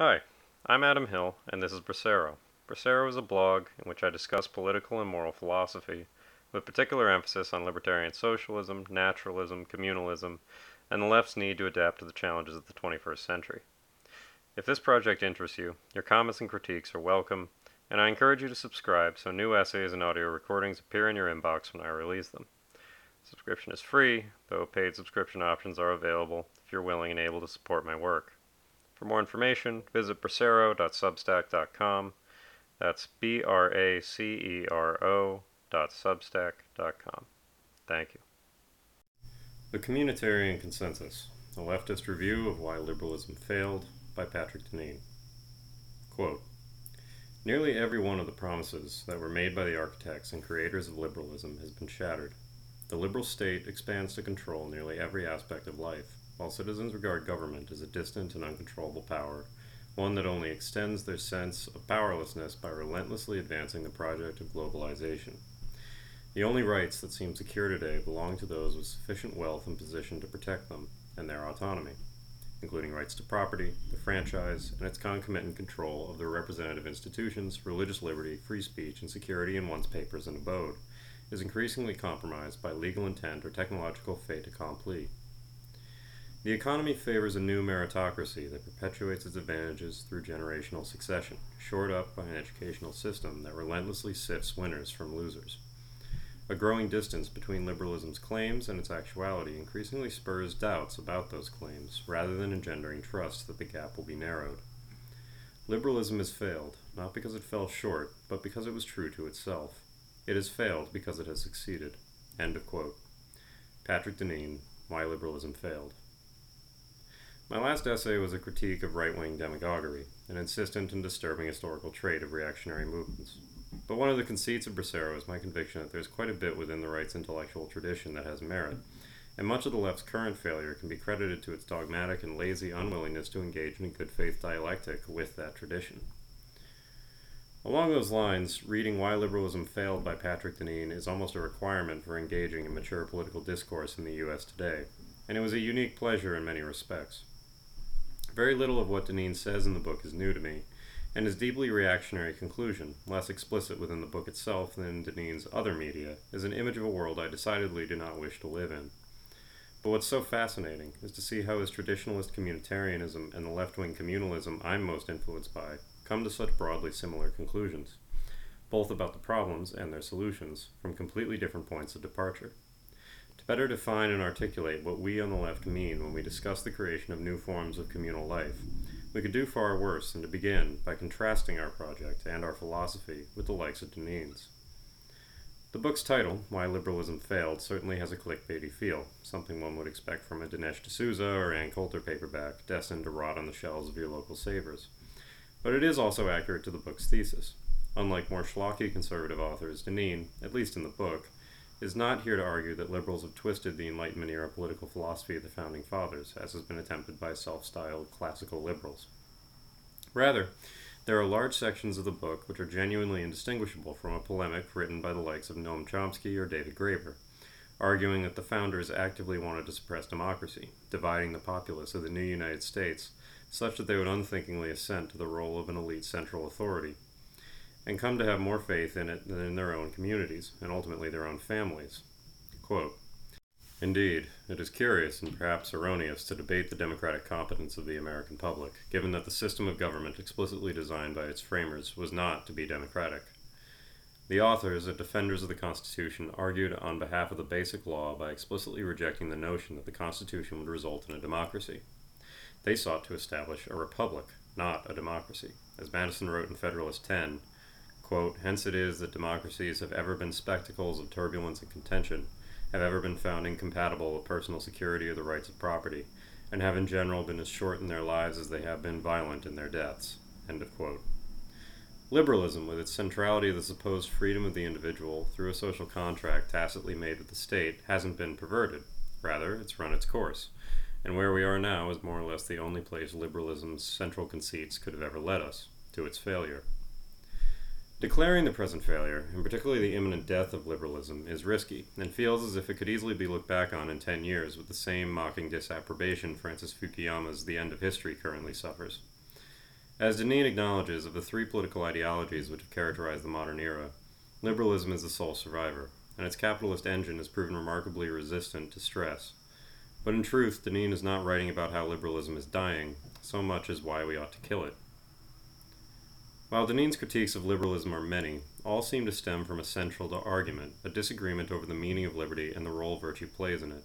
Hi, I'm Adam Hill, and this is Bracero. Bracero is a blog in which I discuss political and moral philosophy, with particular emphasis on libertarian socialism, naturalism, communalism, and the left's need to adapt to the challenges of the 21st century. If this project interests you, your comments and critiques are welcome, and I encourage you to subscribe so new essays and audio recordings appear in your inbox when I release them. Subscription is free, though paid subscription options are available if you're willing and able to support my work. For more information, visit bracero.substack.com. That's B R A C E R O dot substack.com. Thank you. The Communitarian Consensus A Leftist Review of Why Liberalism Failed by Patrick Deneen. Quote Nearly every one of the promises that were made by the architects and creators of liberalism has been shattered. The liberal state expands to control nearly every aspect of life while citizens regard government as a distant and uncontrollable power, one that only extends their sense of powerlessness by relentlessly advancing the project of globalization. The only rights that seem secure today belong to those with sufficient wealth and position to protect them and their autonomy, including rights to property, the franchise, and its concomitant control of their representative institutions, religious liberty, free speech, and security in one's papers and abode, is increasingly compromised by legal intent or technological fait accompli. The economy favors a new meritocracy that perpetuates its advantages through generational succession, shored up by an educational system that relentlessly sifts winners from losers. A growing distance between liberalism's claims and its actuality increasingly spurs doubts about those claims, rather than engendering trust that the gap will be narrowed. Liberalism has failed, not because it fell short, but because it was true to itself. It has failed because it has succeeded. End of quote. Patrick Deneen, Why Liberalism Failed. My last essay was a critique of right wing demagoguery, an insistent and disturbing historical trait of reactionary movements. But one of the conceits of Bracero is my conviction that there's quite a bit within the right's intellectual tradition that has merit, and much of the left's current failure can be credited to its dogmatic and lazy unwillingness to engage in good faith dialectic with that tradition. Along those lines, reading Why Liberalism Failed by Patrick Deneen is almost a requirement for engaging in mature political discourse in the U.S. today, and it was a unique pleasure in many respects. Very little of what Deneen says in the book is new to me, and his deeply reactionary conclusion, less explicit within the book itself than in Deneen's other media, is an image of a world I decidedly do not wish to live in. But what's so fascinating is to see how his traditionalist communitarianism and the left wing communalism I'm most influenced by come to such broadly similar conclusions, both about the problems and their solutions, from completely different points of departure better define and articulate what we on the left mean when we discuss the creation of new forms of communal life. We could do far worse than to begin by contrasting our project and our philosophy with the likes of Deneen's. The book's title, Why Liberalism Failed, certainly has a clickbaity feel, something one would expect from a Dinesh D'Souza or Ann Coulter paperback destined to rot on the shelves of your local savers. But it is also accurate to the book's thesis. Unlike more schlocky conservative authors, Deneen, at least in the book, is not here to argue that liberals have twisted the Enlightenment era political philosophy of the Founding Fathers, as has been attempted by self styled classical liberals. Rather, there are large sections of the book which are genuinely indistinguishable from a polemic written by the likes of Noam Chomsky or David Graeber, arguing that the founders actively wanted to suppress democracy, dividing the populace of the new United States such that they would unthinkingly assent to the role of an elite central authority and come to have more faith in it than in their own communities, and ultimately their own families. Quote, Indeed, it is curious and perhaps erroneous to debate the democratic competence of the American public, given that the system of government explicitly designed by its framers was not to be democratic. The authors, as defenders of the Constitution, argued on behalf of the basic law by explicitly rejecting the notion that the Constitution would result in a democracy. They sought to establish a republic, not a democracy. As Madison wrote in Federalist 10, Quote, Hence it is that democracies have ever been spectacles of turbulence and contention, have ever been found incompatible with personal security or the rights of property, and have in general been as short in their lives as they have been violent in their deaths. End of quote. Liberalism, with its centrality of the supposed freedom of the individual through a social contract tacitly made with the state, hasn't been perverted. Rather, it's run its course. And where we are now is more or less the only place liberalism's central conceits could have ever led us to its failure. Declaring the present failure, and particularly the imminent death of liberalism, is risky, and feels as if it could easily be looked back on in ten years with the same mocking disapprobation Francis Fukuyama's The End of History currently suffers. As Deneen acknowledges, of the three political ideologies which have characterized the modern era, liberalism is the sole survivor, and its capitalist engine has proven remarkably resistant to stress. But in truth, Deneen is not writing about how liberalism is dying, so much as why we ought to kill it. While Deneen's critiques of liberalism are many, all seem to stem from a central argument, a disagreement over the meaning of liberty and the role virtue plays in it.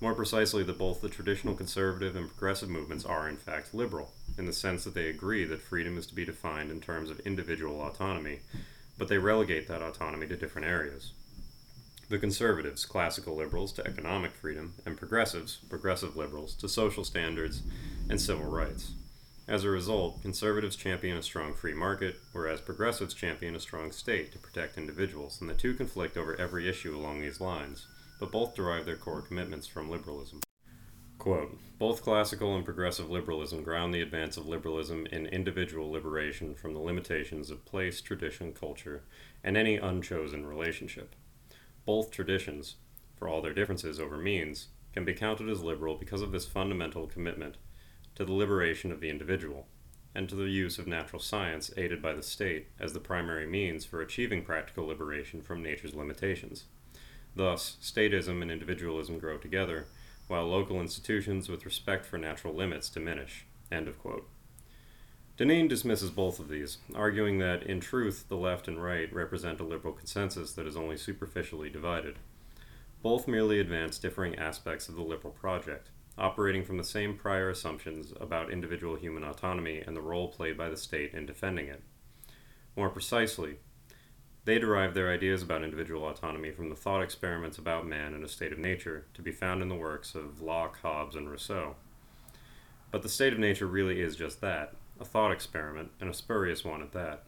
More precisely, that both the traditional conservative and progressive movements are, in fact, liberal, in the sense that they agree that freedom is to be defined in terms of individual autonomy, but they relegate that autonomy to different areas. The conservatives, classical liberals, to economic freedom, and progressives, progressive liberals, to social standards and civil rights. As a result, conservatives champion a strong free market, whereas progressives champion a strong state to protect individuals, and the two conflict over every issue along these lines, but both derive their core commitments from liberalism. Quote, Both classical and progressive liberalism ground the advance of liberalism in individual liberation from the limitations of place, tradition, culture, and any unchosen relationship. Both traditions, for all their differences over means, can be counted as liberal because of this fundamental commitment to the liberation of the individual, and to the use of natural science aided by the state as the primary means for achieving practical liberation from nature's limitations. Thus, statism and individualism grow together, while local institutions with respect for natural limits diminish. End of quote. Deneen dismisses both of these, arguing that, in truth, the left and right represent a liberal consensus that is only superficially divided. Both merely advance differing aspects of the liberal project, operating from the same prior assumptions about individual human autonomy and the role played by the state in defending it. More precisely, they derive their ideas about individual autonomy from the thought experiments about man in a state of nature to be found in the works of Locke, Hobbes, and Rousseau. But the state of nature really is just that a thought experiment, and a spurious one at that.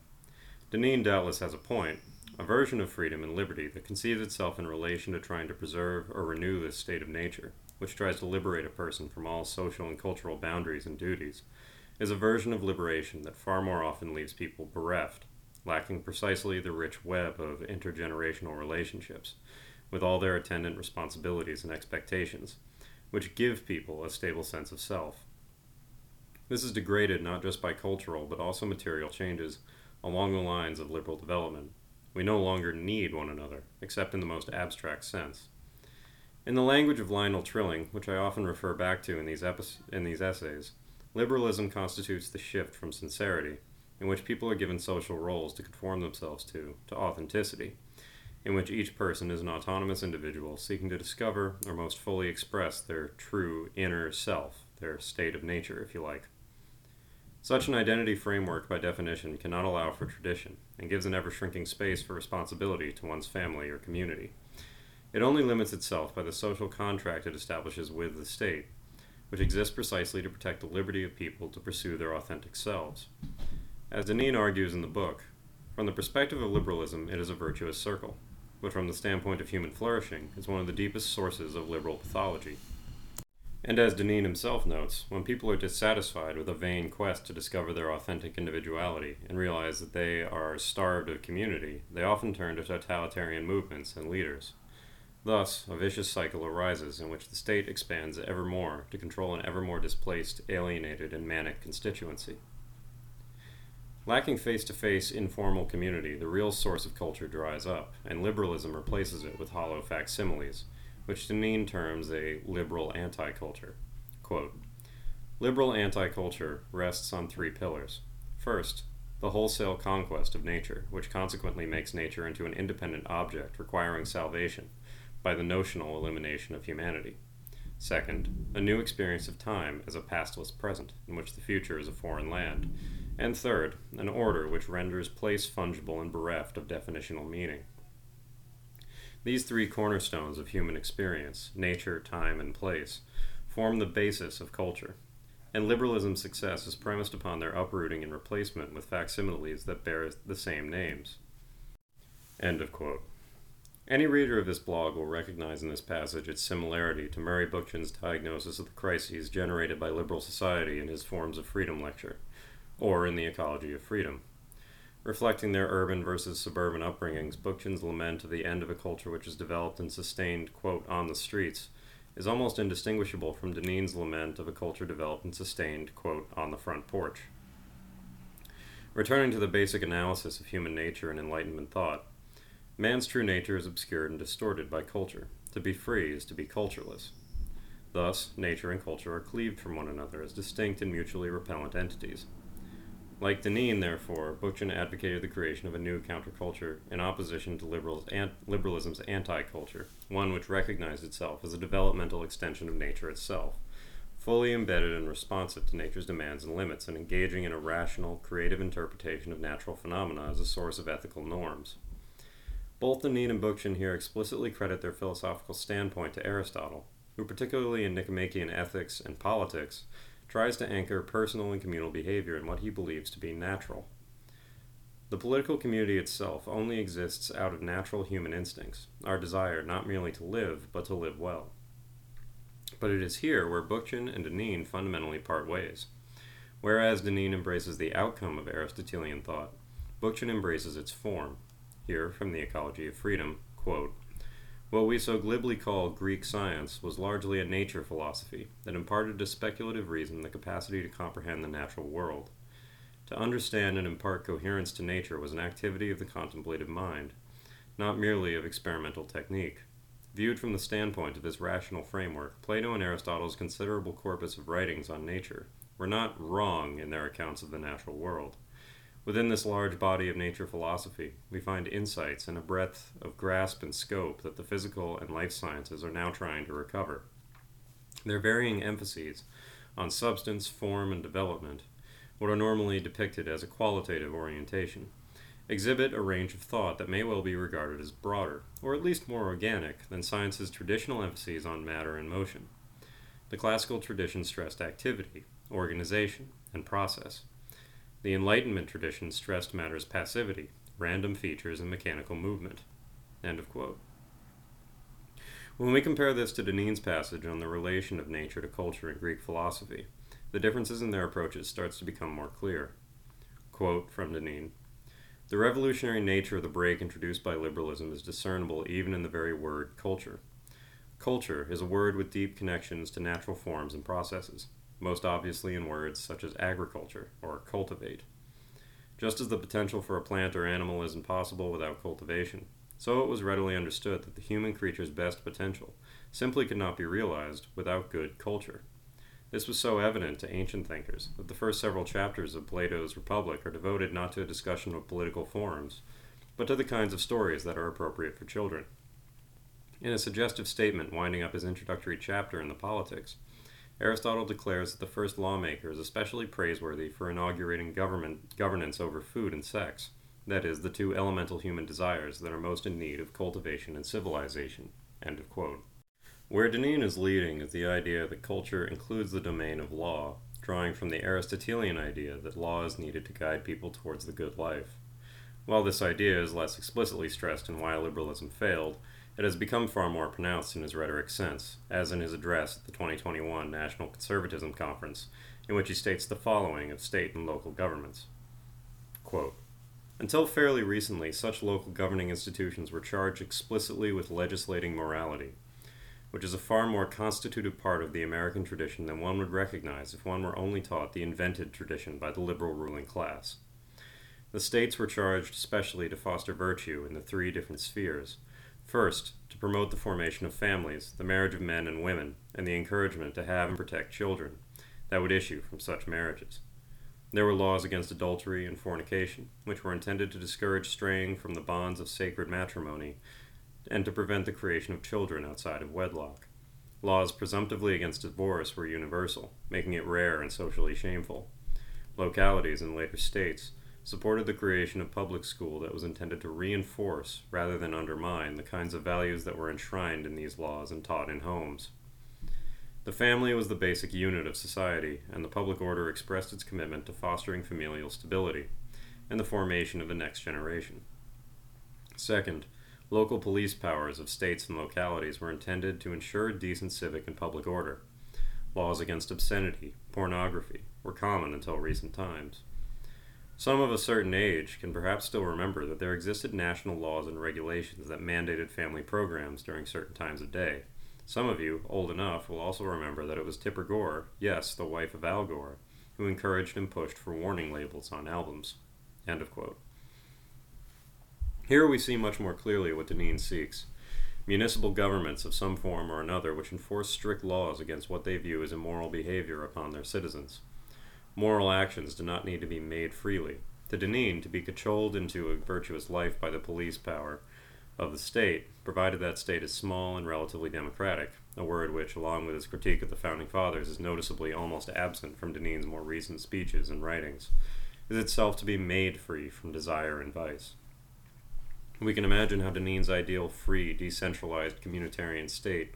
Deneen doubtless has a point, a version of freedom and liberty that conceives itself in relation to trying to preserve or renew this state of nature which tries to liberate a person from all social and cultural boundaries and duties, is a version of liberation that far more often leaves people bereft, lacking precisely the rich web of intergenerational relationships, with all their attendant responsibilities and expectations, which give people a stable sense of self. This is degraded not just by cultural but also material changes along the lines of liberal development. We no longer need one another, except in the most abstract sense. In the language of Lionel Trilling, which I often refer back to in these, in these essays, liberalism constitutes the shift from sincerity, in which people are given social roles to conform themselves to, to authenticity, in which each person is an autonomous individual seeking to discover or most fully express their true inner self, their state of nature, if you like. Such an identity framework, by definition, cannot allow for tradition, and gives an ever shrinking space for responsibility to one's family or community. It only limits itself by the social contract it establishes with the state, which exists precisely to protect the liberty of people to pursue their authentic selves. As Deneen argues in the book, from the perspective of liberalism, it is a virtuous circle, but from the standpoint of human flourishing, it's one of the deepest sources of liberal pathology. And as Deneen himself notes, when people are dissatisfied with a vain quest to discover their authentic individuality and realize that they are starved of community, they often turn to totalitarian movements and leaders. Thus, a vicious cycle arises in which the state expands ever more to control an ever more displaced, alienated, and manic constituency. Lacking face to face informal community, the real source of culture dries up, and liberalism replaces it with hollow facsimiles, which Deneen terms a liberal anti culture. Quote: Liberal anti culture rests on three pillars. First, the wholesale conquest of nature, which consequently makes nature into an independent object requiring salvation by the notional elimination of humanity. Second, a new experience of time as a pastless present, in which the future is a foreign land. And third, an order which renders place fungible and bereft of definitional meaning. These three cornerstones of human experience nature, time, and place form the basis of culture, and liberalism's success is premised upon their uprooting and replacement with facsimiles that bear the same names. End of quote. Any reader of this blog will recognize in this passage its similarity to Murray Bookchin's diagnosis of the crises generated by liberal society in his Forms of Freedom lecture, or in The Ecology of Freedom. Reflecting their urban versus suburban upbringings, Bookchin's lament of the end of a culture which is developed and sustained, quote, on the streets, is almost indistinguishable from Deneen's lament of a culture developed and sustained, quote, on the front porch. Returning to the basic analysis of human nature and Enlightenment thought, man's true nature is obscured and distorted by culture. To be free is to be cultureless. Thus, nature and culture are cleaved from one another as distinct and mutually repellent entities. Like Deneen, therefore, Bookchin advocated the creation of a new counterculture in opposition to liberalism's anti culture, one which recognized itself as a developmental extension of nature itself, fully embedded and responsive to nature's demands and limits, and engaging in a rational, creative interpretation of natural phenomena as a source of ethical norms. Both Deneen and Bookchin here explicitly credit their philosophical standpoint to Aristotle, who, particularly in Nicomachean Ethics and Politics, tries to anchor personal and communal behavior in what he believes to be natural. The political community itself only exists out of natural human instincts, our desire not merely to live, but to live well. But it is here where Bookchin and Deneen fundamentally part ways. Whereas Deneen embraces the outcome of Aristotelian thought, Bookchin embraces its form. Here, from the Ecology of Freedom, quote, what we so glibly call Greek science was largely a nature philosophy that imparted to speculative reason the capacity to comprehend the natural world. To understand and impart coherence to nature was an activity of the contemplative mind, not merely of experimental technique. Viewed from the standpoint of this rational framework, Plato and Aristotle's considerable corpus of writings on nature were not wrong in their accounts of the natural world. Within this large body of nature philosophy, we find insights and a breadth of grasp and scope that the physical and life sciences are now trying to recover. Their varying emphases on substance, form, and development, what are normally depicted as a qualitative orientation, exhibit a range of thought that may well be regarded as broader, or at least more organic, than science's traditional emphases on matter and motion. The classical tradition stressed activity, organization, and process. The Enlightenment tradition stressed matter's passivity, random features, and mechanical movement. End of quote. When we compare this to Deneen's passage on the relation of nature to culture in Greek philosophy, the differences in their approaches starts to become more clear. Quote from Deneen The revolutionary nature of the break introduced by liberalism is discernible even in the very word culture. Culture is a word with deep connections to natural forms and processes most obviously in words such as agriculture or cultivate. Just as the potential for a plant or animal is impossible without cultivation, so it was readily understood that the human creature's best potential simply could not be realized without good culture. This was so evident to ancient thinkers that the first several chapters of Plato's Republic are devoted not to a discussion of political forms, but to the kinds of stories that are appropriate for children. In a suggestive statement winding up his introductory chapter in the Politics, Aristotle declares that the first lawmaker is especially praiseworthy for inaugurating government governance over food and sex, that is, the two elemental human desires that are most in need of cultivation and civilization. Where Deneen is leading is the idea that culture includes the domain of law, drawing from the Aristotelian idea that law is needed to guide people towards the good life. While this idea is less explicitly stressed in why liberalism failed, it has become far more pronounced in his rhetoric since, as in his address at the 2021 National Conservatism Conference, in which he states the following of state and local governments Quote, Until fairly recently, such local governing institutions were charged explicitly with legislating morality, which is a far more constitutive part of the American tradition than one would recognize if one were only taught the invented tradition by the liberal ruling class. The states were charged especially to foster virtue in the three different spheres First, to promote the formation of families, the marriage of men and women, and the encouragement to have and protect children that would issue from such marriages. There were laws against adultery and fornication, which were intended to discourage straying from the bonds of sacred matrimony and to prevent the creation of children outside of wedlock. Laws presumptively against divorce were universal, making it rare and socially shameful. Localities in later states supported the creation of public school that was intended to reinforce rather than undermine the kinds of values that were enshrined in these laws and taught in homes. The family was the basic unit of society, and the public order expressed its commitment to fostering familial stability and the formation of the next generation. Second, local police powers of states and localities were intended to ensure decent civic and public order. Laws against obscenity, pornography, were common until recent times. Some of a certain age can perhaps still remember that there existed national laws and regulations that mandated family programs during certain times of day. Some of you, old enough, will also remember that it was Tipper Gore, yes, the wife of Al Gore, who encouraged and pushed for warning labels on albums. End of quote. Here we see much more clearly what Deneen seeks municipal governments of some form or another which enforce strict laws against what they view as immoral behavior upon their citizens. Moral actions do not need to be made freely. To Deneen, to be cajoled into a virtuous life by the police power of the state, provided that state is small and relatively democratic, a word which, along with his critique of the Founding Fathers, is noticeably almost absent from Deneen's more recent speeches and writings, is itself to be made free from desire and vice. We can imagine how Deneen's ideal free, decentralized communitarian state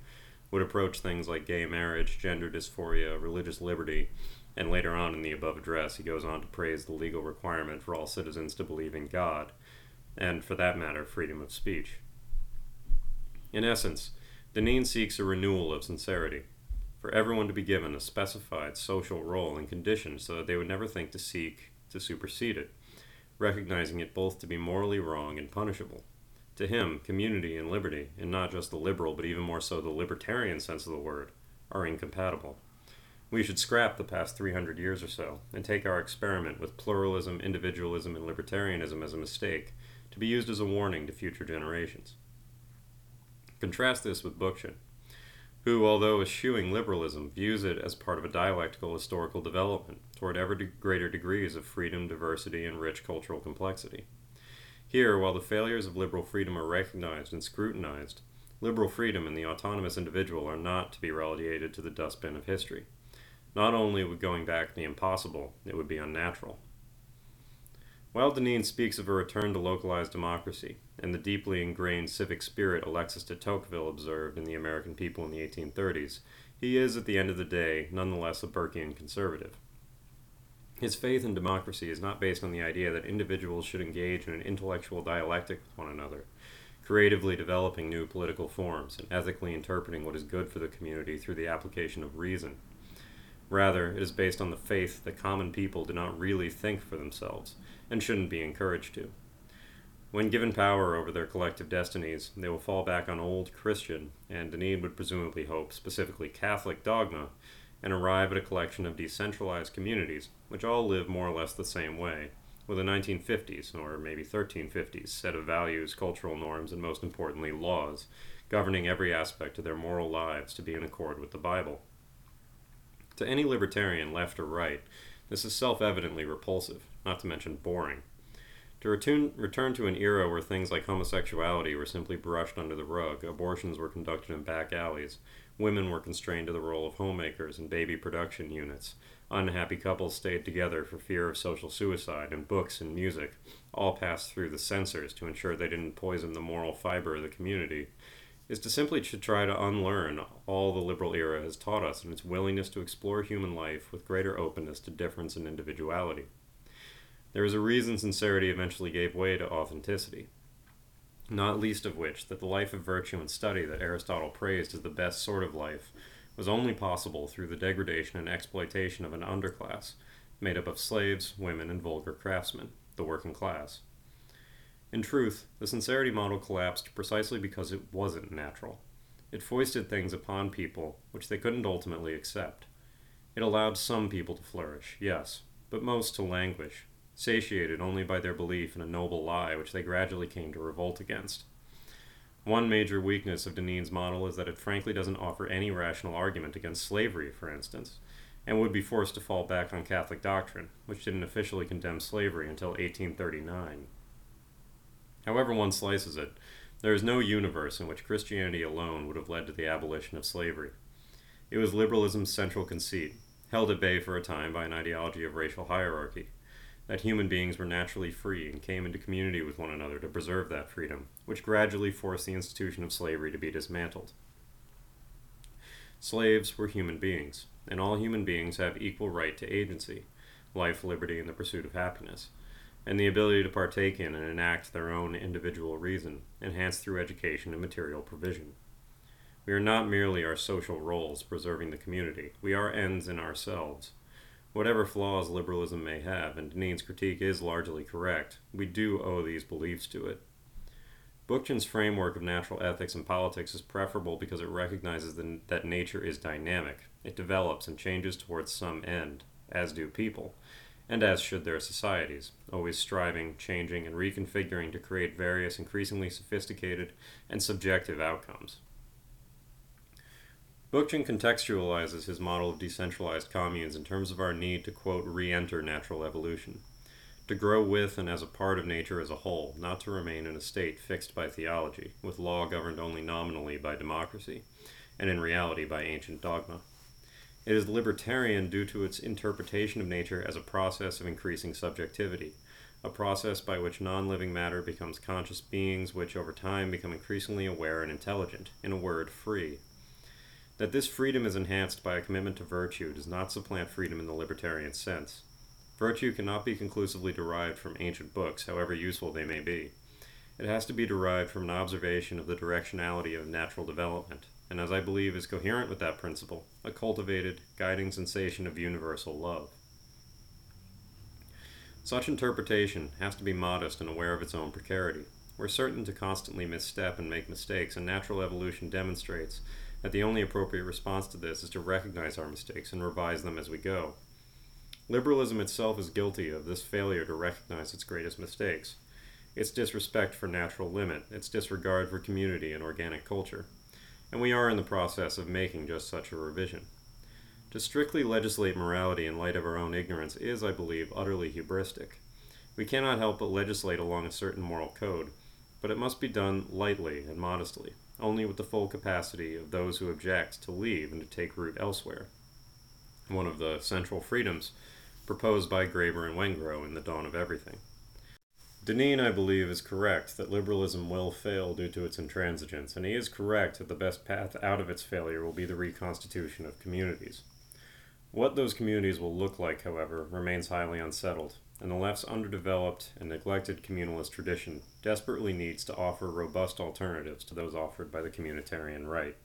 would approach things like gay marriage, gender dysphoria, religious liberty, and later on in the above address, he goes on to praise the legal requirement for all citizens to believe in God, and for that matter, freedom of speech. In essence, Deneen seeks a renewal of sincerity, for everyone to be given a specified social role and condition so that they would never think to seek to supersede it recognizing it both to be morally wrong and punishable. To him, community and liberty, and not just the liberal but even more so the libertarian sense of the word, are incompatible. We should scrap the past 300 years or so and take our experiment with pluralism, individualism, and libertarianism as a mistake to be used as a warning to future generations. Contrast this with Bookchin, who, although eschewing liberalism, views it as part of a dialectical historical development toward ever greater degrees of freedom, diversity, and rich cultural complexity. Here, while the failures of liberal freedom are recognized and scrutinized, liberal freedom and the autonomous individual are not to be relegated to the dustbin of history. Not only would going back be impossible, it would be unnatural. While Deneen speaks of a return to localized democracy and the deeply ingrained civic spirit Alexis de Tocqueville observed in the American people in the 1830s, he is, at the end of the day, nonetheless a Burkean conservative. His faith in democracy is not based on the idea that individuals should engage in an intellectual dialectic with one another, creatively developing new political forms and ethically interpreting what is good for the community through the application of reason. Rather, it is based on the faith that common people do not really think for themselves and shouldn't be encouraged to. When given power over their collective destinies, they will fall back on old Christian, and Deneen would presumably hope specifically Catholic dogma, and arrive at a collection of decentralized communities, which all live more or less the same way, with a 1950s, or maybe 1350s, set of values, cultural norms, and most importantly, laws, governing every aspect of their moral lives to be in accord with the Bible. To any libertarian, left or right, this is self evidently repulsive, not to mention boring. To return, return to an era where things like homosexuality were simply brushed under the rug, abortions were conducted in back alleys, women were constrained to the role of homemakers and baby production units, unhappy couples stayed together for fear of social suicide, and books and music all passed through the censors to ensure they didn't poison the moral fiber of the community, is to simply to try to unlearn all the liberal era has taught us in its willingness to explore human life with greater openness to difference and individuality. There is a reason sincerity eventually gave way to authenticity, not least of which that the life of virtue and study that Aristotle praised as the best sort of life was only possible through the degradation and exploitation of an underclass made up of slaves, women, and vulgar craftsmen, the working class. In truth, the sincerity model collapsed precisely because it wasn't natural. It foisted things upon people which they couldn't ultimately accept. It allowed some people to flourish, yes, but most to languish, satiated only by their belief in a noble lie which they gradually came to revolt against. One major weakness of Deneen's model is that it frankly doesn't offer any rational argument against slavery, for instance, and would be forced to fall back on Catholic doctrine, which didn't officially condemn slavery until 1839. However one slices it, there is no universe in which Christianity alone would have led to the abolition of slavery. It was liberalism's central conceit, held at bay for a time by an ideology of racial hierarchy, that human beings were naturally free and came into community with one another to preserve that freedom, which gradually forced the institution of slavery to be dismantled. Slaves were human beings, and all human beings have equal right to agency, life, liberty, and the pursuit of happiness and the ability to partake in and enact their own individual reason, enhanced through education and material provision. We are not merely our social roles preserving the community, we are ends in ourselves. Whatever flaws liberalism may have, and Deneen's critique is largely correct, we do owe these beliefs to it. Bookchin's framework of natural ethics and politics is preferable because it recognizes that nature is dynamic. It develops and changes towards some end, as do people and as should their societies, always striving, changing, and reconfiguring to create various increasingly sophisticated and subjective outcomes. Bookchin contextualizes his model of decentralized communes in terms of our need to, quote, re enter natural evolution, to grow with and as a part of nature as a whole, not to remain in a state fixed by theology, with law governed only nominally by democracy, and in reality by ancient dogma. It is libertarian due to its interpretation of nature as a process of increasing subjectivity, a process by which non living matter becomes conscious beings which over time become increasingly aware and intelligent, in a word, free. That this freedom is enhanced by a commitment to virtue does not supplant freedom in the libertarian sense. Virtue cannot be conclusively derived from ancient books, however useful they may be. It has to be derived from an observation of the directionality of natural development, and as I believe is coherent with that principle, a cultivated, guiding sensation of universal love. Such interpretation has to be modest and aware of its own precarity. We're certain to constantly misstep and make mistakes, and natural evolution demonstrates that the only appropriate response to this is to recognize our mistakes and revise them as we go. Liberalism itself is guilty of this failure to recognize its greatest mistakes its disrespect for natural limit, its disregard for community and organic culture. And we are in the process of making just such a revision. To strictly legislate morality in light of our own ignorance is, I believe, utterly hubristic. We cannot help but legislate along a certain moral code, but it must be done lightly and modestly only with the full capacity of those who object to leave and to take root elsewhere. One of the central freedoms proposed by Graeber and Wengrow in The Dawn of Everything. Deneen, I believe, is correct that liberalism will fail due to its intransigence, and he is correct that the best path out of its failure will be the reconstitution of communities. What those communities will look like, however, remains highly unsettled, and the left's underdeveloped and neglected communalist tradition desperately needs to offer robust alternatives to those offered by the communitarian right.